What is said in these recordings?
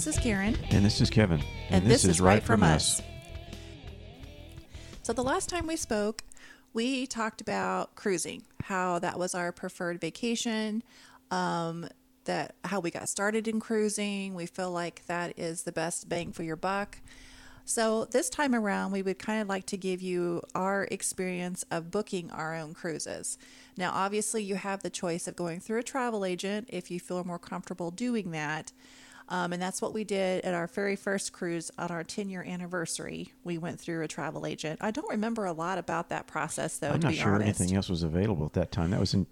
This is Karen. And this is Kevin. And, this, is Right From Us. So, the last time we spoke, we talked about cruising, how that was our preferred vacation, um, that how we got started in cruising. We feel like that is the best bang for your buck. So, this time around, we would kind of like to give you our experience of booking our own cruises. Now, obviously, you have the choice of going through a travel agent if you feel more comfortable doing that. Um, and that's what we did at our very first cruise on our 10 year anniversary. We went through a travel agent. I don't remember a lot about that process, though. I'm not sure honest. anything else was available at that time. That was in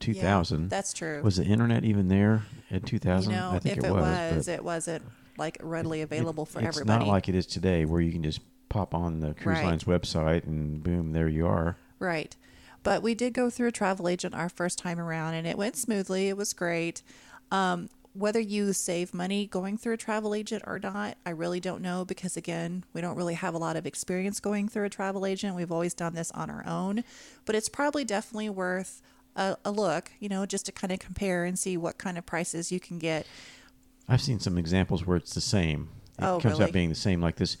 Yeah, 2000. that's true. Was the internet even there in you 2000? know, I think it was. if it it was. was, it wasn't like readily it- available for it's everybody. not like it is today where you can just pop on the cruise Right. line's website and boom, there you are. Right. But we did go through a travel agent our first time around and it went smoothly. It was great. Um, whether you save money going through a travel agent or not, I really don't know because, again, we don't really have a lot of experience going through a travel agent. We've always done this on our own. But it's probably definitely worth a, a look, you know, just to kind of compare and see what kind of prices you can get. I've seen some examples where it's the same. It Oh, comes really? out being the same. Like this,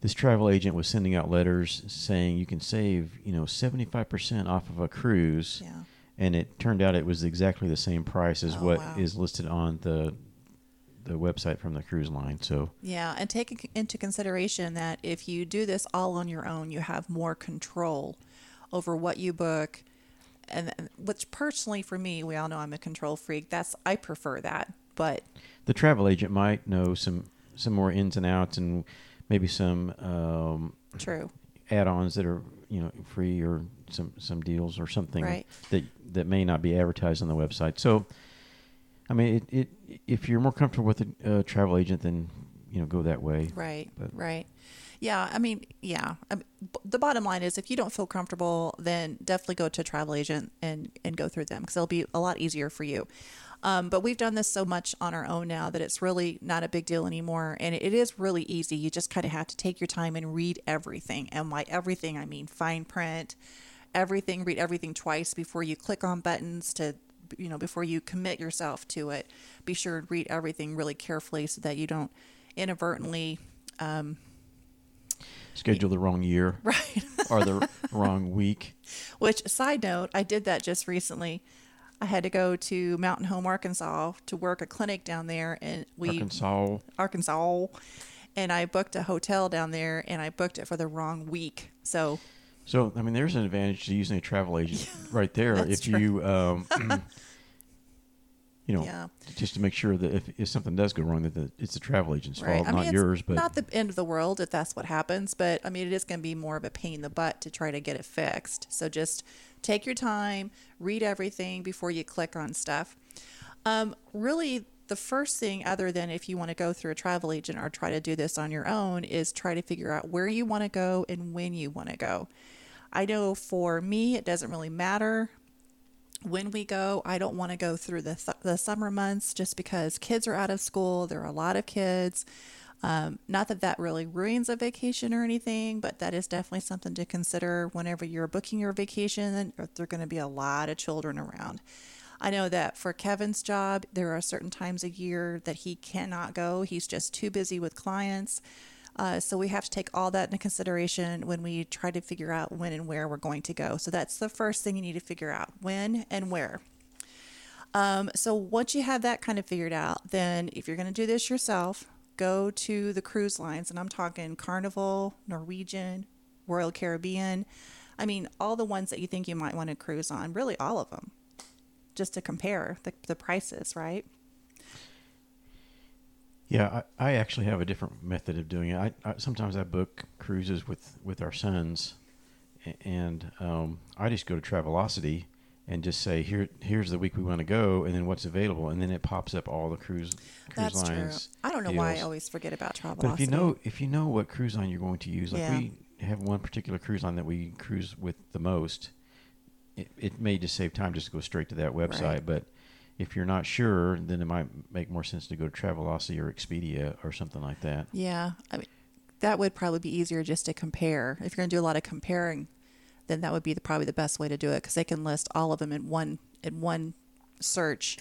this travel agent was sending out letters saying you can save, you know, seventy five percent off of a cruise, Yeah. And it turned out it was exactly the same price as Oh, what wow. is listed on the the website from the cruise line. So Yeah, and take into consideration that if you do this all on your own, you have more control over what you book. And and which personally for me, we all know I'm a control freak. That's I prefer that. But the travel agent might know some some more ins and outs and maybe some um, true. add-ons that are you know free or some some deals or something Right. that that may not be advertised on the website. So, I mean, it, it if you're more comfortable with a uh, travel agent, then you know go that way. Right. But- right. Yeah, I mean, yeah. I mean, b- the bottom line is, if you don't feel comfortable, then definitely go to a travel agent and and go through them because it'll be a lot easier for you. Um, but we've done this so much on our own now that it's really not a big deal anymore, and it is really easy. You just kind of have to take your time and read everything, and by everything I mean fine print, everything. Read everything twice before you click on buttons to you know before you commit yourself to it. Be sure to read everything really carefully so that you don't inadvertently um, Schedule the wrong year right or the wrong week. Which, side note, I did that just recently. I had to go to Mountain Home, Arkansas to work a clinic down there, and we Arkansas. Arkansas, and I booked a hotel down there, and I booked it for the wrong week. So So, I mean, there's an advantage to using a travel agent right there. if true. you, um, you know, Yeah. just to make sure that if, if something does go wrong, that the, it's the travel agent's fault, I mean, not yours. But not the end of the world if that's what happens. But I mean, it is going to be more of a pain in the butt to try to get it fixed. So just take your time, read everything before you click on stuff. Um, really, the first thing, other than if you want to go through a travel agent or try to do this on your own, is try to figure out where you want to go and when you want to go. I know for me, it doesn't really matter when we go, I don't want to go through the, th- the summer months just because kids are out of school. There are a lot of kids. Um, not that that really ruins a vacation or anything, but that is definitely something to consider whenever you're booking your vacation. There are going to be a lot of children around. I know that for Kevin's job, there are certain times a year that he cannot go. He's just too busy with clients. Uh, so we have to take all that into consideration when we try to figure out when and where we're going to go. So that's the first thing you need to figure out when and where. Um, so once you have that kind of figured out, then if you're going to do this yourself, go to the cruise lines, and I'm talking Carnival, Norwegian, Royal Caribbean. I mean, all the ones that you think you might want to cruise on, really all of them, just to compare the, the prices, right? Yeah, I, I actually have a different method of doing it. I, I sometimes I book cruises with with our sons, and um, I just go to Travelocity and just say here here's the week we want to go, and then what's available, and then it pops up all the cruise cruise That's lines. true. I don't know why I always forget about Travelocity. But if you know if you know what cruise line you're going to use, like Yeah. we have one particular cruise line that we cruise with the most, it, it may just save time just to go straight to that website. Right. But if you're not sure, then it might make more sense to go to Travelocity or Expedia or something like that. Yeah, I mean, that would probably be easier just to compare. If you're going to do a lot of comparing, then that would be the, probably the best way to do it because they can list all of them in one in one search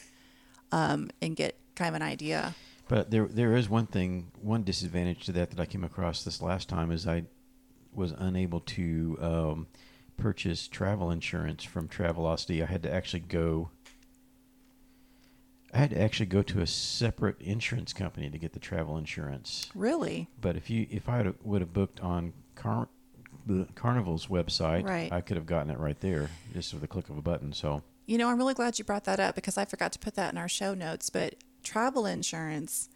um, and get kind of an idea. But there there is one thing, one disadvantage to that that I came across this last time is I was unable to um, purchase travel insurance from Travelocity. I had to actually go. I had to actually go to a separate insurance company to get the travel insurance. Really? But if you if I would have booked on Car- the Carnival's website, Right. I could have gotten it right there just with the click of a button. So You know, I'm really glad you brought that up because I forgot to put that in our show notes. But travel insurance,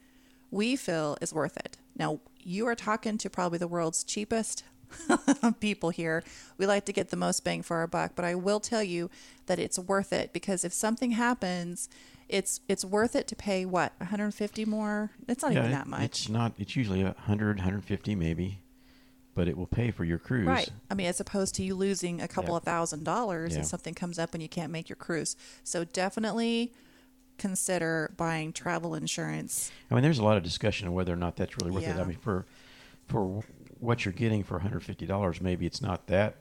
we feel, is worth it. Now, you are talking to probably the world's cheapest people here. We like to get the most bang for our buck, but I will tell you that it's worth it because if something happens, it's it's worth it to pay what 150 more. It's not even that much, It's not. It's usually a hundred, hundred fifty maybe, but it will pay for your cruise. right? I mean, as opposed to you losing a couple Yeah. of thousand dollars Yeah. if something comes up and you can't make your cruise. So definitely consider buying travel insurance. I mean, there's a lot of discussion on whether or not that's really worth it. I mean, for for what you're getting for 150 dollars, maybe it's not that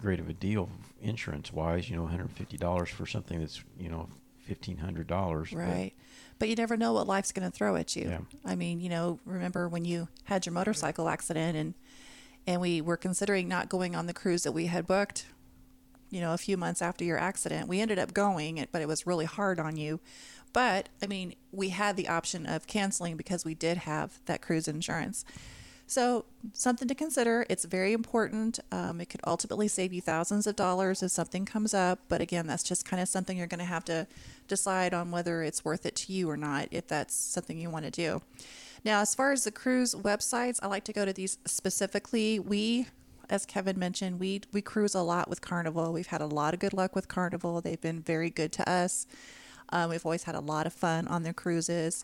great of a deal insurance wise. You know, 150 dollars for something that's you know 1500 dollars. Right. But you never know what life's going to throw at you. Yeah. I mean, you know, remember when you had your motorcycle accident and and we were considering not going on the cruise that we had booked, you know, a few months after your accident. We ended up going, but it was really hard on you. But I mean, we had the option of canceling because we did have that cruise insurance. So, something to consider. It's very important. Um, it could ultimately save you thousands of dollars if something comes up. But again, that's just kind of something you're going to have to decide on whether it's worth it to you or not, if that's something you want to do. Now, as far as the cruise websites, I like to go to these specifically. We, as Kevin mentioned, we we cruise a lot with Carnival. We've had a lot of good luck with Carnival. They've been very good to us. Um, we've always had a lot of fun on their cruises.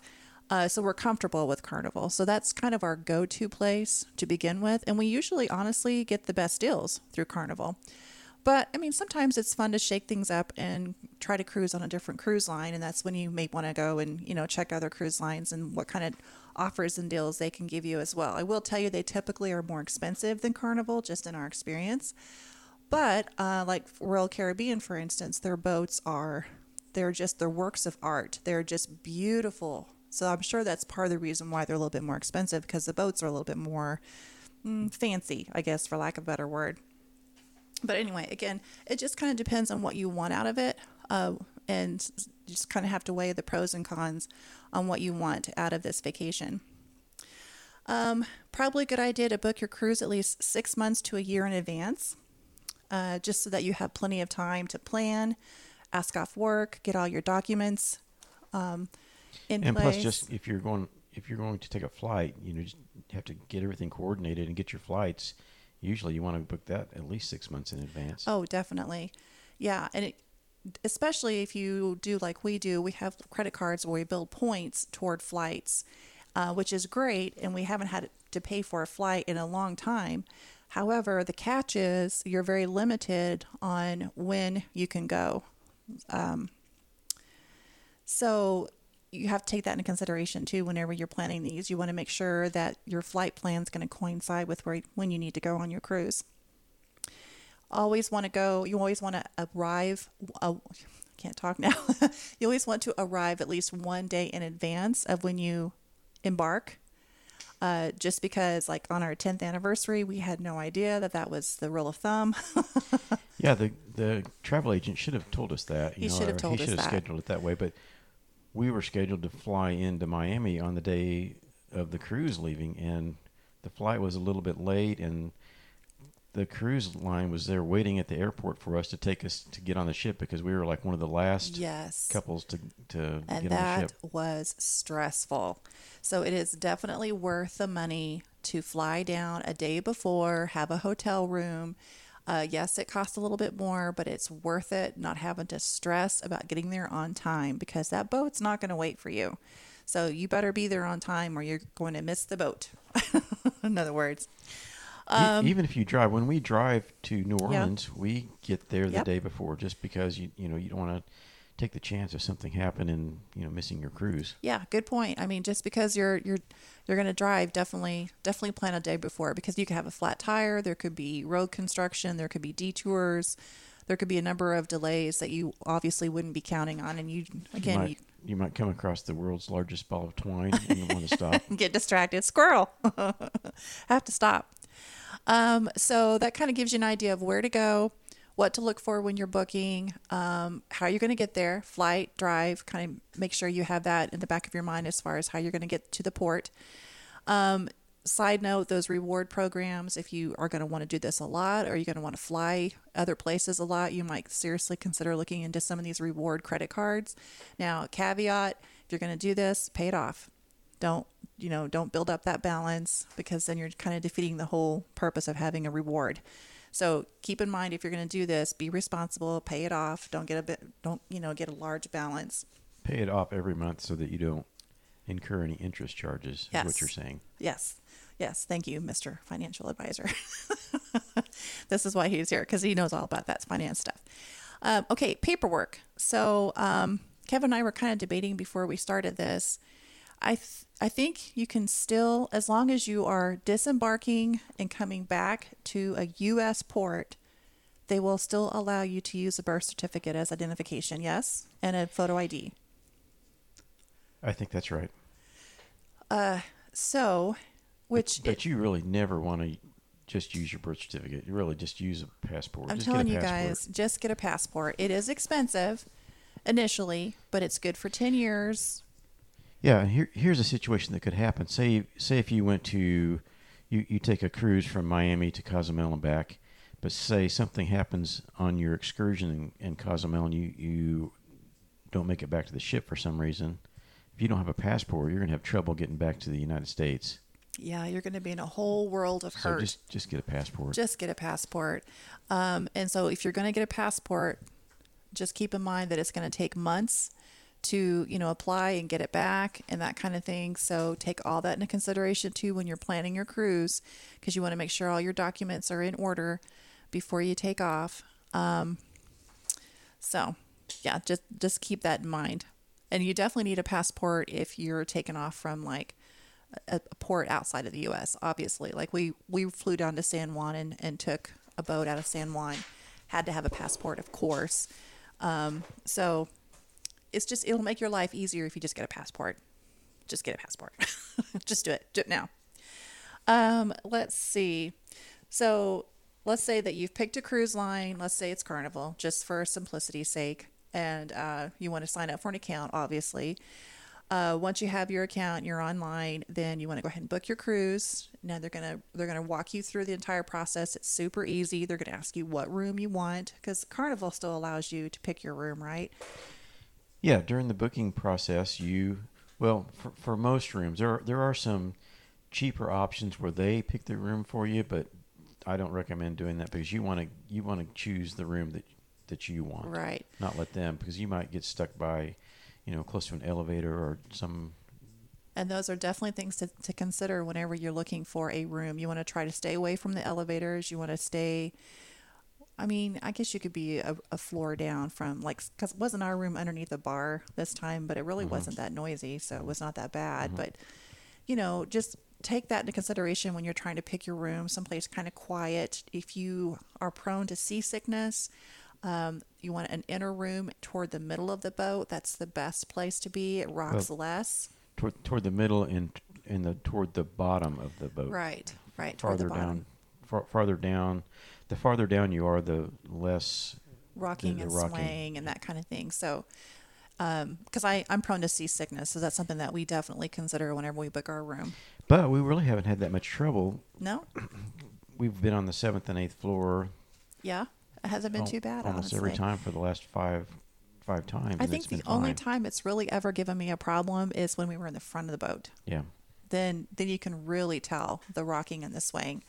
Uh, so we're comfortable with Carnival. So that's kind of our go to place to begin with. And we usually, honestly, get the best deals through Carnival. But I mean, sometimes it's fun to shake things up and try to cruise on a different cruise line. And that's when you may want to go and, you know, check other cruise lines and what kind of offers and deals they can give you as well. I will tell you, they typically are more expensive than Carnival, just in our experience. But uh, like Royal Caribbean, for instance, their boats are they're just they're works of art. They're just beautiful. So I'm sure that's part of the reason why they're a little bit more expensive because the boats are a little bit more mm, fancy, I guess, for lack of a better word. But anyway, again, it just kind of depends on what you want out of it, uh, and you just kind of have to weigh the pros and cons on what you want out of this vacation. Um, probably a good idea to book your cruise at least six months to a year in advance, uh, just so that you have plenty of time to plan, ask off work, get all your documents um, in And place. plus, just if you're going if you're going to take a flight, you know, just have to get everything coordinated and get your flights. Usually, you want to book that at least six months in advance. Oh, definitely. Yeah, and it, especially if you do like we do, we have credit cards where we build points toward flights, uh, which is great, and we haven't had to pay for a flight in a long time. However, the catch is you're very limited on when you can go. Um, so you have to take that into consideration too whenever you're planning these. You want to make sure that your flight plan is going to coincide with where when you need to go on your cruise always want to go you always want to arrive uh, I can't talk now you always want to arrive at least one day in advance of when you embark uh, just because like on our 10th anniversary we had no idea that that was the rule of thumb Yeah, the the travel agent should have told us that. You He know, should have told he us should have that. scheduled it that way. But we were scheduled to fly into Miami on the day of the cruise leaving, and the flight was a little bit late, and the cruise line was there waiting at the airport for us to take us to get on the ship because we were like one of the last yes couples to to and get on the that ship. was stressful. So it is definitely worth the money to fly down a day before, have a hotel room. Uh, yes, it costs a little bit more, but it's worth it not having to stress about getting there on time because that boat's not going to wait for you. So you better be there on time or you're going to miss the boat. In other words, E- um, Even if you drive, when we drive to New Orleans, we get there the Yep. day before, just because you you know you don't want to take the chance of something happening, you know, missing your cruise. Yeah, good point. I mean, just because you're you're you're going to drive, definitely definitely plan a day before because you could have a flat tire, there could be road construction, there could be detours, there could be a number of delays that you obviously wouldn't be counting on, and you again, might, you, you might come across the world's largest ball of twine and you want to stop. Get distracted. Squirrel. Have to stop. Um, so that kind of gives you an idea of where to go, what to look for when you're booking, um, how you're going to get there, flight, drive, kind of make sure you have that in the back of your mind as far as how you're going to get to the port. Um, side note, those reward programs, if you are going to want to do this a lot or you're going to want to fly other places a lot, you might seriously consider looking into some of these reward credit cards. Now, caveat, if you're going to do this, pay it off. Don't, you know, don't build up that balance because then you're kind of defeating the whole purpose of having a reward. So keep in mind if you're going to do this, be responsible, pay it off. Don't get a bit, don't, you know, get a large balance. Pay it off every month so that you don't incur any interest charges, Yes. is what you're saying. Yes. Yes. Thank you, Mr. Financial Advisor. this is why he's here because he knows all about that finance stuff. Um, okay, paperwork. So um, Kevin and I were kind of debating before we started this. I th- I think you can still, as long as you are disembarking and coming back to a U.S. port, they will still allow you to use a birth certificate as identification. Yes, and a photo ID. I think that's right. Uh, So, which But you really never want to just use your birth certificate. You really just use a passport. I'm just telling you guys, just get a passport. It is expensive initially, but it's good for 10 years. Yeah, and here, here's a situation that could happen. Say, say if you went to, you, you take a cruise from Miami to Cozumel and back, but say something happens on your excursion in, in Cozumel and you, you don't make it back to the ship for some reason. If you don't have a passport, you're going to have trouble getting back to the United States. Yeah, you're going to be in a whole world of hurt. So just, just get a passport. just get a passport. Um, and so if you're going to get a passport, just keep in mind that it's going to take months to, you know, apply and get it back and that kind of thing. So take all that into consideration too when you're planning your cruise because you want to make sure all your documents are in order before you take off. Um, so yeah, just just keep that in mind. And you definitely need a passport if you're taking off from like a, a port outside of the U.S. Obviously, like we we flew down to San Juan and, and took a boat out of San Juan, had to have a passport, of course. Um, so it's just it'll make your life easier if you just get a passport. Just get a passport. just do it. Do it now. Um, let's see. So let's say that you've picked a cruise line. Let's say it's Carnival, just for simplicity's sake, and uh, you want to sign up for an account, obviously. Uh, once you have your account, you're online. Then you want to go ahead and book your cruise. Now they're gonna they're gonna walk you through the entire process. It's super easy. They're gonna ask you what room you want because Carnival still allows you to pick your room, right? Yeah, during the booking process, you well for, for most rooms there are, there are some cheaper options where they pick the room for you, but I don't recommend doing that because you want to you want to choose the room that that you want, Right. Not let them because you might get stuck by, you know, close to an elevator or some. And those are definitely things to, to consider whenever you're looking for a room. You want to try to stay away from the elevators. You want to stay, I mean, I guess you could be a, a floor down from, like, because it wasn't our room underneath the bar this time, but it really wasn't that noisy. So it was not that bad. But, you know, just take that into consideration when you're trying to pick your room, someplace kind of quiet. If you are prone to seasickness, um, you want an inner room toward the middle of the boat. That's the best place to be. It rocks less. Toward, toward the middle and in the toward the bottom of the boat. Right, right. Toward Farther the bottom. down, far, farther down. The farther down you are, the less Rocking the and rocking. swaying and that kind of thing. So, um, because I I'm prone to seasickness, so that's something that we definitely consider whenever we book our room. But we really haven't had that much trouble. No, We've been on the seventh and eighth floor yeah, it hasn't been too bad. almost honestly. every time for the last five five times. I think the only fine. time it's really ever given me a problem is when we were in the front of the boat. Yeah. then then you can really tell the rocking and the swaying.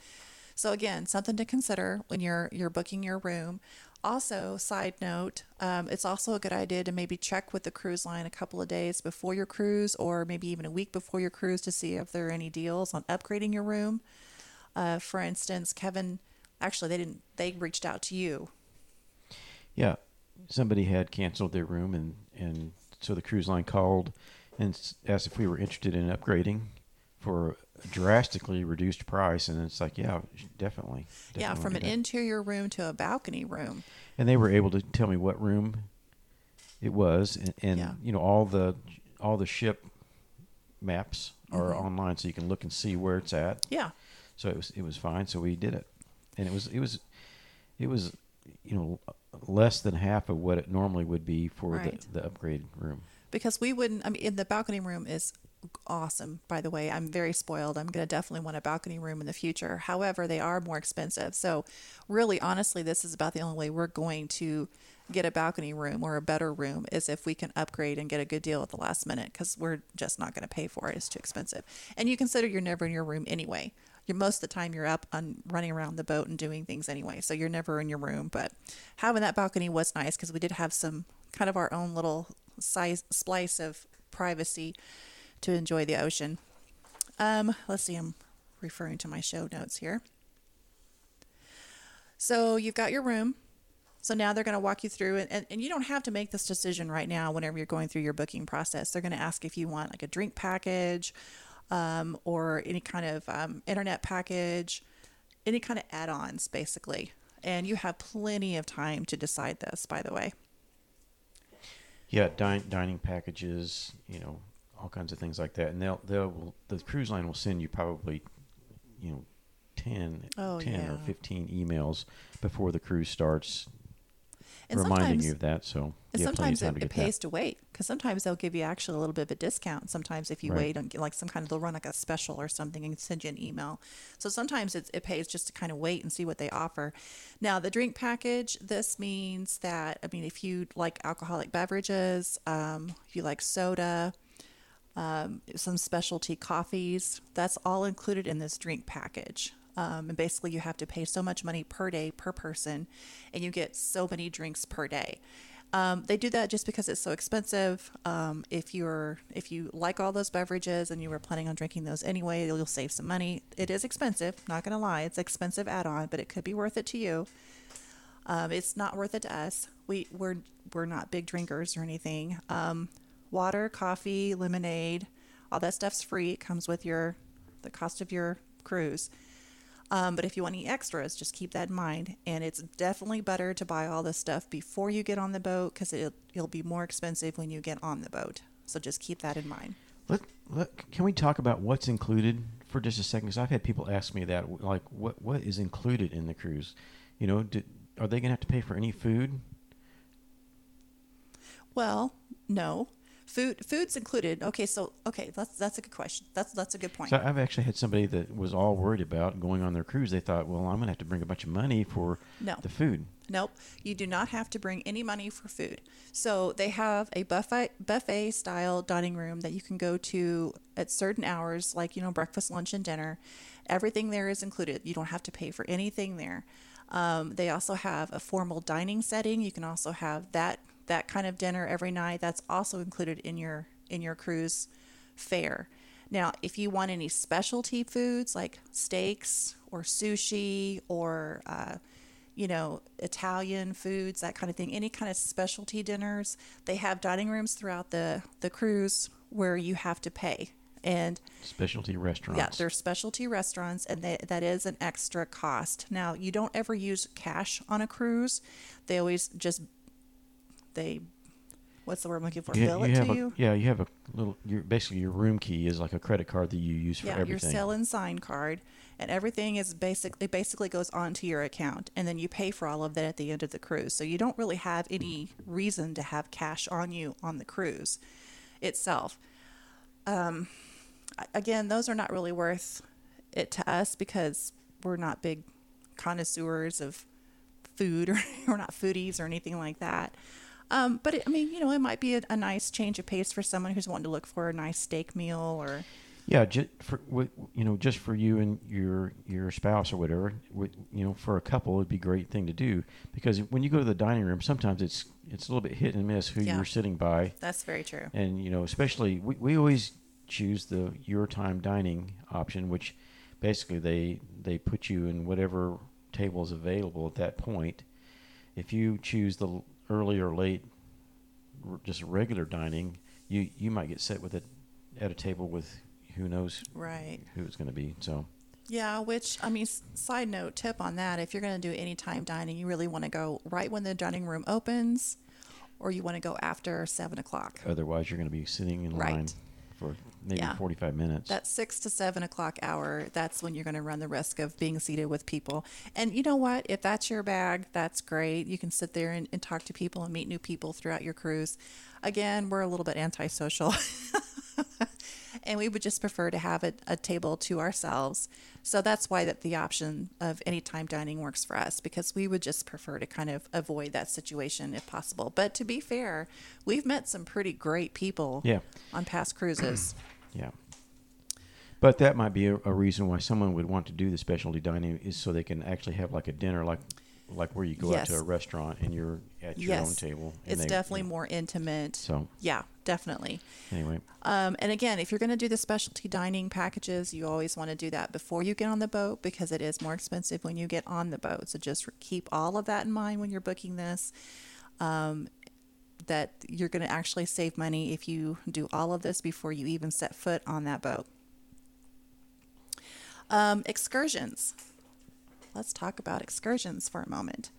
So again, something to consider when you're you're booking your room. Also, side note, um, it's also a good idea to maybe check with the cruise line a couple of days before your cruise, or maybe even a week before your cruise, to see if there are any deals on upgrading your room. Uh, for instance, Kevin, actually, they didn't. They reached out to you. Yeah. Somebody had canceled their room, and, and so the cruise line called and asked if we were interested in upgrading for drastically reduced price. And it's like, yeah, definitely. yeah, from an that. interior room to a balcony room. And they were able to tell me what room It was, and, and Yeah. you know all the all the ship maps are Mhm. online, so you can look and see where it's at. Yeah. So it was it was fine. So we did it, and it was it was it was you know less than half of what it normally would be for Right. the, the upgrade room. because we wouldn't i mean in the balcony room is awesome by the way. I'm very spoiled. I'm going to definitely want a balcony room in the future. However they are more expensive. So really honestly this is about the only way we're going to get a balcony room or a better room is if we can upgrade and get a good deal at the last minute because we're just not going to pay for it. It's too expensive. And you consider you're never in your room anyway. You're most of the time you're up on running around the boat and doing things anyway so you're never in your room. But having that balcony was nice because we did have some kind of our own little size splice of privacy to enjoy the ocean um let's see i'm referring to my show notes here so you've got your room so now they're going to walk you through it, and, and you don't have to make this decision right now whenever you're going through your booking process. They're going to ask if you want like a drink package um, or any kind of um, internet package, any kind of add ons, basically. And you have plenty of time to decide this, by the way. Yeah, din- dining packages, you know, all kinds of things like that, and they'll they'll the cruise line will send you probably, you know, 10, Oh, 10 or fifteen emails before the cruise starts, And reminding you of that. So and you have plenty sometimes it, to it pays to wait because sometimes they'll give you actually a little bit of a discount. Sometimes if you Right. wait on like some kind of they'll run like a special or something and send you an email. So sometimes it's, it pays just to kind of wait and see what they offer. Now the drink package, this means that I mean if you like alcoholic beverages, um, if you like soda, um, some specialty coffees. That's all included in this drink package. Um, and basically, you have to pay so much money per day per person, and you get so many drinks per day. Um, they do that just because it's so expensive. Um, if you're if you like all those beverages and you were planning on drinking those anyway, you'll save some money. It is expensive, not gonna lie. It's expensive add-on, but it could be worth it to you. Um, it's not worth it to us. We we're we're not big drinkers or anything. Water, coffee, lemonade, all that stuff's free. It comes with your the cost of your cruise. Um, but if you want any extras, just keep that in mind. And it's definitely better to buy all this stuff before you get on the boat because it, it'll be more expensive when you get on the boat. So just keep that in mind. Let, let, can we talk about what's included for just a second? Because I've had people ask me that, like, what what is included in the cruise? You know, did, are they going to have to pay for any food? Well, no. Food food's included. Okay, so okay, that's that's a good question. That's that's a good point. So I've actually had somebody that was all worried about going on their cruise. They thought, well, I'm going to have to bring a bunch of money for No. the food. Nope, you do not have to bring any money for food. So they have a buffet buffet style dining room that you can go to at certain hours, like you know breakfast, lunch, and dinner. Everything there is included. You don't have to pay for anything there. Um, they also have a formal dining setting. You can also have that that kind of dinner every night. That's also included in your in your cruise fare. Now, if you want any specialty foods like steaks or sushi or uh, you know, Italian foods, that kind of thing, any kind of specialty dinners. They have dining rooms throughout the, the cruise where you have to pay. And Specialty restaurants. yeah, they're specialty restaurants, and they, that is an extra cost. Now, you don't ever use cash on a cruise. They always just, they, what's the word I'm looking for? You- Bill it to a, you? Yeah, you have a little. Your basically your room key is like a credit card that you use for yeah, everything. your Sail and Sign card, and everything is basic. It basically goes onto your account, and then you pay for all of that at the end of the cruise. So you don't really have any reason to have cash on you on the cruise itself. Um, again, those are not really worth it to us because we're not big connoisseurs of food, or we're not foodies or anything like that. Um, but it, I mean, you know, it might be a, a nice change of pace for someone who's wanting to look for a nice steak meal or Yeah, just for you know, just for you and your your spouse or whatever. You know, for a couple, it'd be a great thing to do because when you go to the dining room, sometimes it's it's a little bit hit and miss who Yeah. you're sitting by, That's very true. and you know, especially we, we always choose the your time dining option, which basically they they put you in whatever table is available at that point. If you choose the early or late, r- just regular dining, you you might get set with it at a table with who knows Right. who it's going to be. So Yeah, which, I mean, side note tip on that if you're going to do any time dining, you really want to go right when the dining room opens or you want to go after seven o'clock. Otherwise, you're going to be sitting in line Right. For maybe Yeah. 45 minutes. That six to seven o'clock hour, that's when you're going to run the risk of being seated with people. And you know what? If that's your bag, that's great. You can sit there and, and talk to people and meet new people throughout your cruise. Again, we're a little bit antisocial. and we would just prefer to have a, a table to ourselves. So that's why that the option of anytime dining works for us because we would just prefer to kind of avoid that situation if possible. But to be fair, we've met some pretty great people Yeah. on past cruises. Yeah. But that might be a, a reason why someone would want to do the specialty dining is so they can actually have like a dinner, like like where you go out to a restaurant and you're at your own table. and It's they- definitely more intimate. So Yeah, definitely. anyway, Um, and again, if you're going to do the specialty dining packages, you always want to do that before you get on the boat because it is more expensive when you get on the boat. So just keep all of that in mind when you're booking this. Um, that you're going to actually save money if you do all of this before you even set foot on that boat. Um, excursions. Let's talk about excursions for a moment.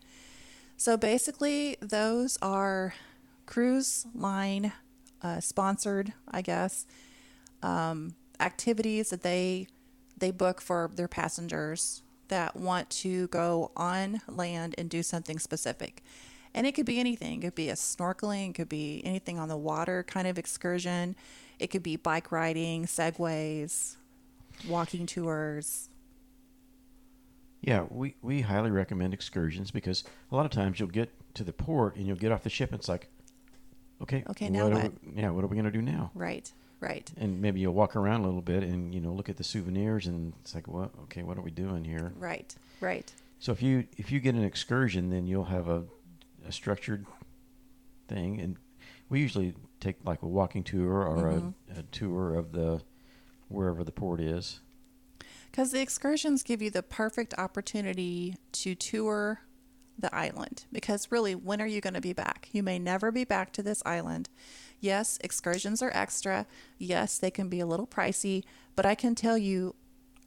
So basically, those are cruise line uh, sponsored, I guess, um, activities that they they book for their passengers that want to go on land and do something specific. And it could be anything. It could be a snorkeling, it could be anything on the water kind of excursion. It could be bike riding, segways, walking tours. Yeah, we, we highly recommend excursions because a lot of times you'll get to the port and you'll get off the ship and it's like, okay, Okay, now what? we, yeah, what are we going to do now? Right, right. And maybe you'll walk around a little bit and you know look at the souvenirs and it's like, what? Okay, what are we doing here? Right, right. So if you if you get an excursion, then you'll have a, a structured thing, and we usually take like a walking tour or Mhm. a, a tour of the wherever the port is. Because the excursions give you the perfect opportunity to tour the island. Because really, when are you going to be back? You may never be back to this island. Yes, excursions are extra. Yes, they can be a little pricey, but I can tell you,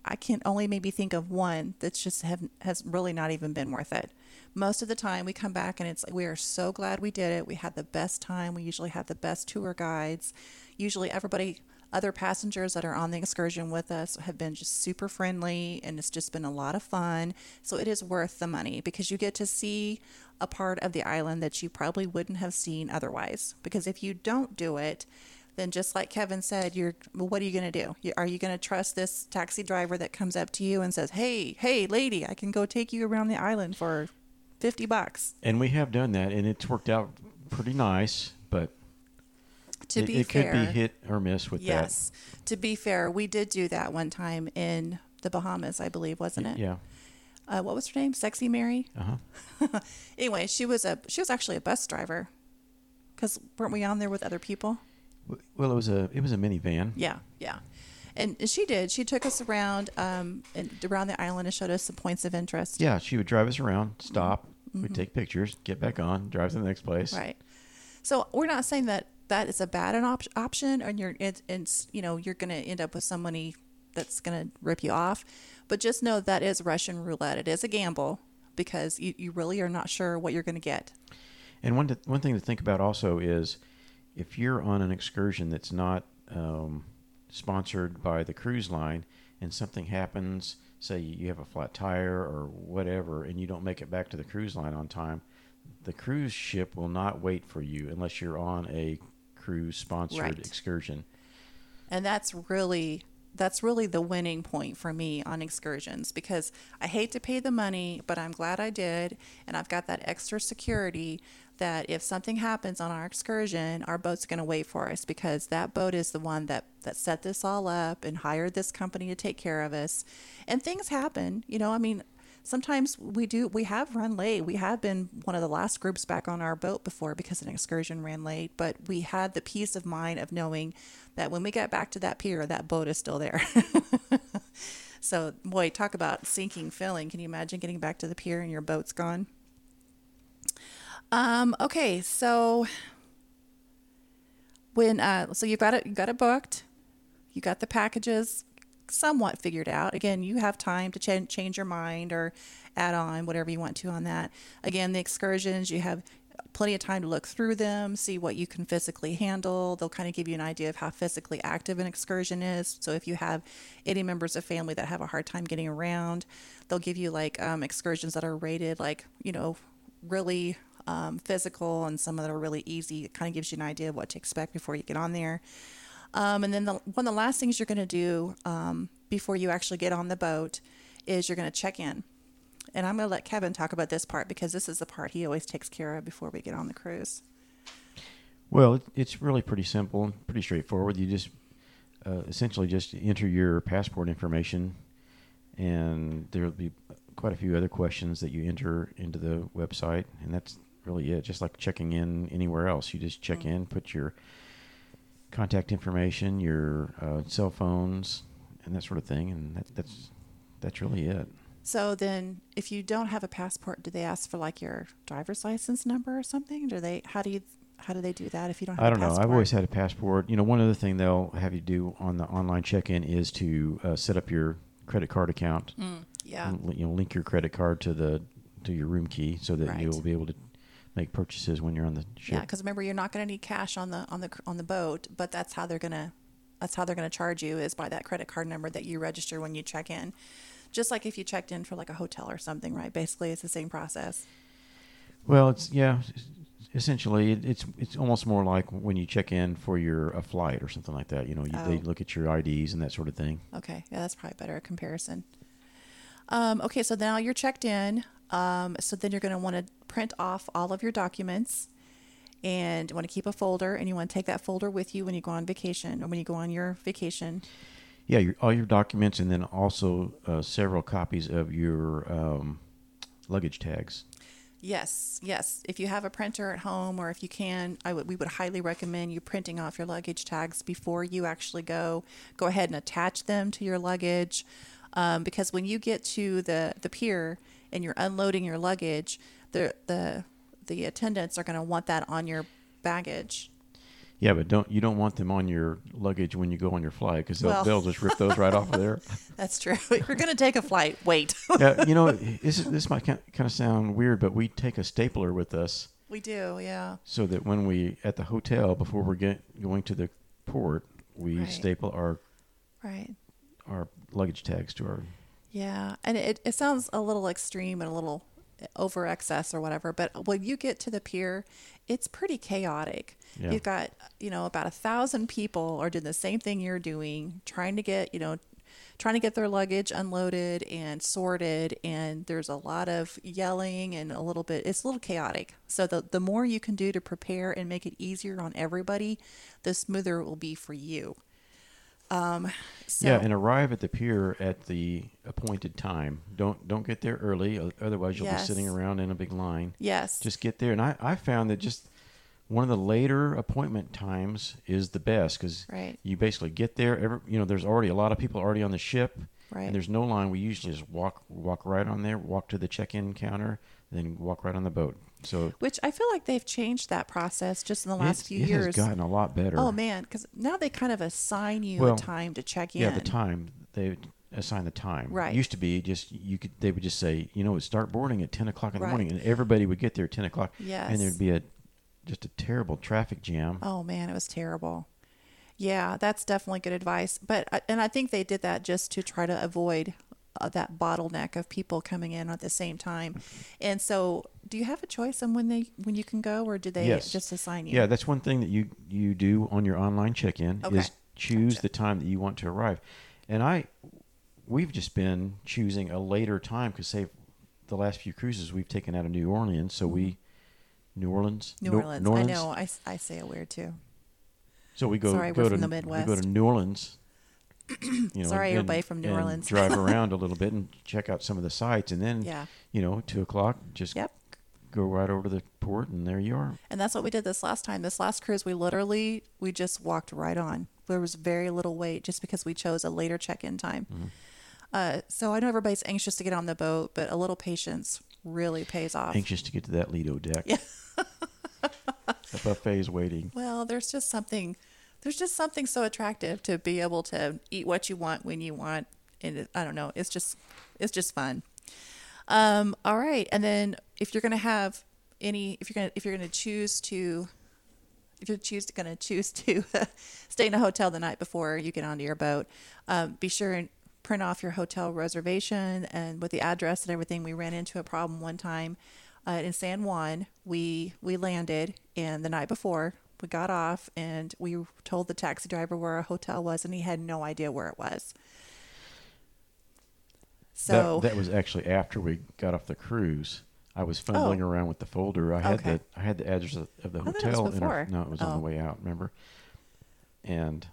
I can only maybe think of one that's just have, has really not even been worth it. Most of the time, we come back and it's we are so glad we did it. We had the best time. We usually have the best tour guides. Usually, everybody, other passengers that are on the excursion with us, have been just super friendly, and it's just been a lot of fun. So it is worth the money because you get to see a part of the island that you probably wouldn't have seen otherwise. Because if you don't do it, then just like Kevin said, you're well, what are you going to do? Are you going to trust this taxi driver that comes up to you and says, "Hey, hey, lady, I can go take you around the island for 50 bucks." And we have done that, and it's worked out pretty nice. To it, be it fair, could be hit or miss with yes. To be fair, we did do that one time in the Bahamas, I believe, wasn't it? Yeah. Uh, what was her name? Sexy Mary. Uh huh. Anyway, she was a she was actually a bus driver. Cuz weren't we on there with other people? Well, it was a it was a minivan. Yeah, yeah. And she did. She took us around um and around the island and showed us some points of interest. Yeah, she would drive us around, stop, we'd take pictures, get back on, drive to the next place. Mm-hmm. Right. So we're not saying that that is a bad an op- option, and you're it's, it's you know you're going to end up with somebody that's going to rip you off, but just know that is Russian roulette. It is a gamble because you, you really are not sure what you're going to get. And one one thing to think about also is if you're on an excursion that's not um, sponsored by the cruise line, and something happens, say you have a flat tire or whatever, and you don't make it back to the cruise line on time, the cruise ship will not wait for you unless you're on a cruise sponsored Right. excursion. And that's really that's really the winning point for me on excursions because I hate to pay the money, but I'm glad I did and I've got that extra security that if something happens on our excursion, our boat's going to wait for us because that boat is the one that that set this all up and hired this company to take care of us. And things happen, you know, I mean, sometimes we do we have run late. We have been one of the last groups back on our boat before because an excursion ran late but we had the peace of mind of knowing that when we got back to that pier that boat is still there. So boy talk about sinking feeling. Can you imagine getting back to the pier and your boat's gone? Um okay so when uh so you've got it you got it booked you got the packages somewhat figured out. Again, you have time to ch- change your mind or add on whatever you want to on that. Again, the excursions, you have plenty of time to look through them, see what you can physically handle. They'll kind of give you an idea of how physically active an excursion is. So if you have any members of family that have a hard time getting around, they'll give you like um, excursions that are rated like, you know, really um, physical and some that are really easy. It kind of gives you an idea of what to expect before you get on there. Um, and then the, one of the last things you're going to do um, before you actually get on the boat is you're going to check in. And I'm going to let Kevin talk about this part because this is the part he always takes care of before we get on the cruise. Well, it's really pretty simple and pretty straightforward. You just uh, essentially just enter your passport information, and there'll be quite a few other questions that you enter into the website, and that's really it. Just like checking in anywhere else, you just check Mm. in, put your contact information, your uh, cell phones, and that sort of thing, and that, that's that's really it. So then, if you don't have a passport, do they ask for like your driver's license number or something? Do they? How do you? How do they do that if you don't have? I don't know. I've always had a passport. You know, one other thing they'll have you do on the online check-in is to uh, set up your credit card account. Mm, yeah. and, you know, link your credit card to the to your room key so that Right. you'll be able to make purchases when you're on the ship. Yeah, because remember, you're not going to need cash on the on the on the boat, but that's how they're gonna that's how they're gonna charge you is by that credit card number that you register when you check in. Just like if you checked in for like a hotel or something, right? Basically, it's the same process. Well, it's yeah. Essentially, it, it's it's almost more like when you check in for your a flight or something like that. You know, you, they Oh. look at your IDs and that sort of thing. Okay, yeah, that's probably better a comparison. Um, okay, so now you're checked in. Um, so then you're going to want to print off all of your documents, and want to keep a folder, and you want to take that folder with you when you go on vacation or when you go on your vacation. Yeah, your, all your documents, and then also uh, several copies of your um, luggage tags. Yes, yes. If you have a printer at home, or if you can, I would we would highly recommend you printing off your luggage tags before you actually go. Go ahead and attach them to your luggage, um, because when you get to the the pier and you're unloading your luggage, the the the attendants are going to want that on your baggage. Yeah, but don't you don't want them on your luggage when you go on your flight because they'll, Well- they'll just rip those right off of there. That's true. If you're going to take a flight, wait. Yeah, you know, this this might kind of sound weird, but we take a stapler with us we do, yeah. so that when we at the hotel before we're get, going to the port, we Right. staple our Right. our luggage tags to our. Yeah, and it, it sounds a little extreme and a little over excess or whatever, but when you get to the pier, it's pretty chaotic. Yeah. You've got, you know, about a thousand people are doing the same thing you're doing, trying to get, you know, trying to get their luggage unloaded and sorted and there's a lot of yelling and a little bit it's a little chaotic so the, the more you can do to prepare and make it easier on everybody the smoother it will be for you um so yeah, and arrive at the pier at the appointed time. Don't don't get there early, otherwise you'll Yes. be sitting around in a big line. yes Just get there, and I, I found that just one of the later appointment times is the best because Right. you basically get there. Every, you know, there's already a lot of people already on the ship, Right. and there's no line. We usually just walk walk right on there, walk to the check-in counter, then walk right on the boat. So Which I feel like they've changed that process just in the last it, few it years. has gotten a lot better. oh man, because now they kind of assign you Well, a time to check in. Yeah, the time they assign the time. Right. Used to be just you could they would just say you know start boarding at ten o'clock in the Right. morning, and everybody would get there at ten o'clock. Yes. And there'd be a just a terrible traffic jam. Oh man, it was terrible. Yeah, that's definitely good advice. But and I think they did that just to try to avoid uh, that bottleneck of people coming in at the same time. And so, do you have a choice on when they when you can go, or do they Yes. just assign you? Yeah, that's one thing that you you do on your online check-in Okay. is choose Gotcha. the time that you want to arrive. And I we've just been choosing a later time because say the last few cruises we've taken out of New Orleans, so we New Orleans, New Orleans. New I know. I, I say it weird too. So we go Sorry, go we're to from the we go to New Orleans. You know, Sorry, and- everybody from New and Orleans. drive around a little bit and check out some of the sites, and then Yeah. you know, two o'clock, just Yep. go right over to the port, and there you are. And that's what we did this last time. This last cruise, we literally we just walked right on. There was very little wait just because we chose a later check-in time. Mm-hmm. Uh, so I know everybody's anxious to get on the boat, but a little patience really pays off. Anxious to get to that Lido deck. Yeah. the buffet's waiting. Well, there's just something there's just something so attractive to be able to eat what you want when you want and I don't know, it's just it's just fun. Um all right, and then if you're going to have any if you're gonna if you're gonna choose to if you're choose going to choose to stay in a hotel the night before you get onto your boat, um, be sure and print off your hotel reservation and with the address and everything. We ran into a problem one time uh, in San Juan. We we landed and the night before we got off and we told the taxi driver where our hotel was and he had no idea where it was. So that, that was actually after we got off the cruise. I was fumbling Oh. around with the folder. I had Okay. the I had the address of, of the it hotel. in our, no, it was on Oh. the way out. Remember? And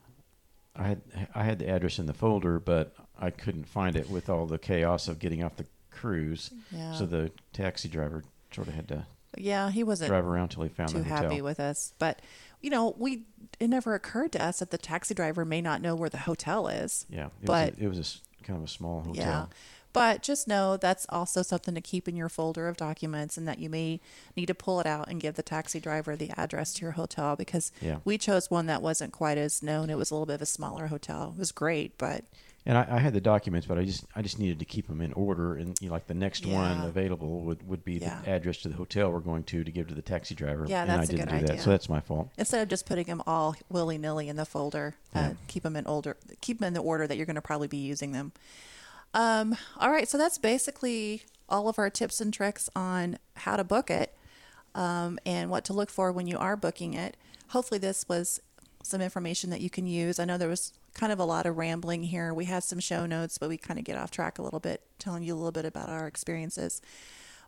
I had I had the address in the folder, but I couldn't find it with all the chaos of getting off the cruise. yeah, So the taxi driver sort of had to yeah, he wasn't drive around till he found too the hotel. happy with us. But you know, we it never occurred to us that the taxi driver may not know where the hotel is. yeah, it but- was a, it was a kind of a small hotel. Yeah. But just know that's also something to keep in your folder of documents and that you may need to pull it out and give the taxi driver the address to your hotel because Yeah. we chose one that wasn't quite as known. It was a little bit of a smaller hotel. It was great, but And I, I had the documents, but I just I just needed to keep them in order. And you know, like the next one available would, would be Yeah. the address to the hotel we're going to to give to the taxi driver. Yeah, and that's I a didn't good do that, idea. so that's my fault. instead of just putting them all willy nilly in the folder, uh, keep them in older, keep them in the order that you're going to probably be using them. Um, all right, so that's basically all of our tips and tricks on how to book it um, and what to look for when you are booking it. Hopefully, this was some information that you can use. I know there was kind of a lot of rambling here. We had some show notes, but we kind of get off track a little bit, telling you a little bit about our experiences.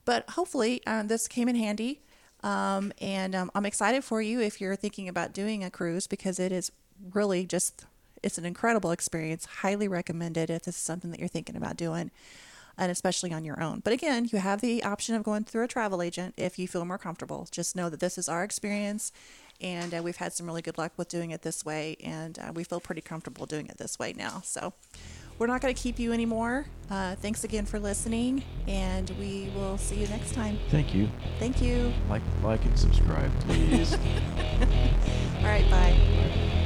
But hopefully, um, this came in handy. Um, and um, I'm excited for you if you're thinking about doing a cruise because it is really just it's an incredible experience. Highly recommended if this is something that you're thinking about doing, and especially on your own. But again, you have the option of going through a travel agent if you feel more comfortable. Just know that this is our experience, and uh, we've had some really good luck with doing it this way, and uh, we feel pretty comfortable doing it this way now. So. We're not going to keep you anymore. Uh, thanks again for listening, and we will see you next time. Thank you. Thank you. Like like and subscribe, please. All right, bye.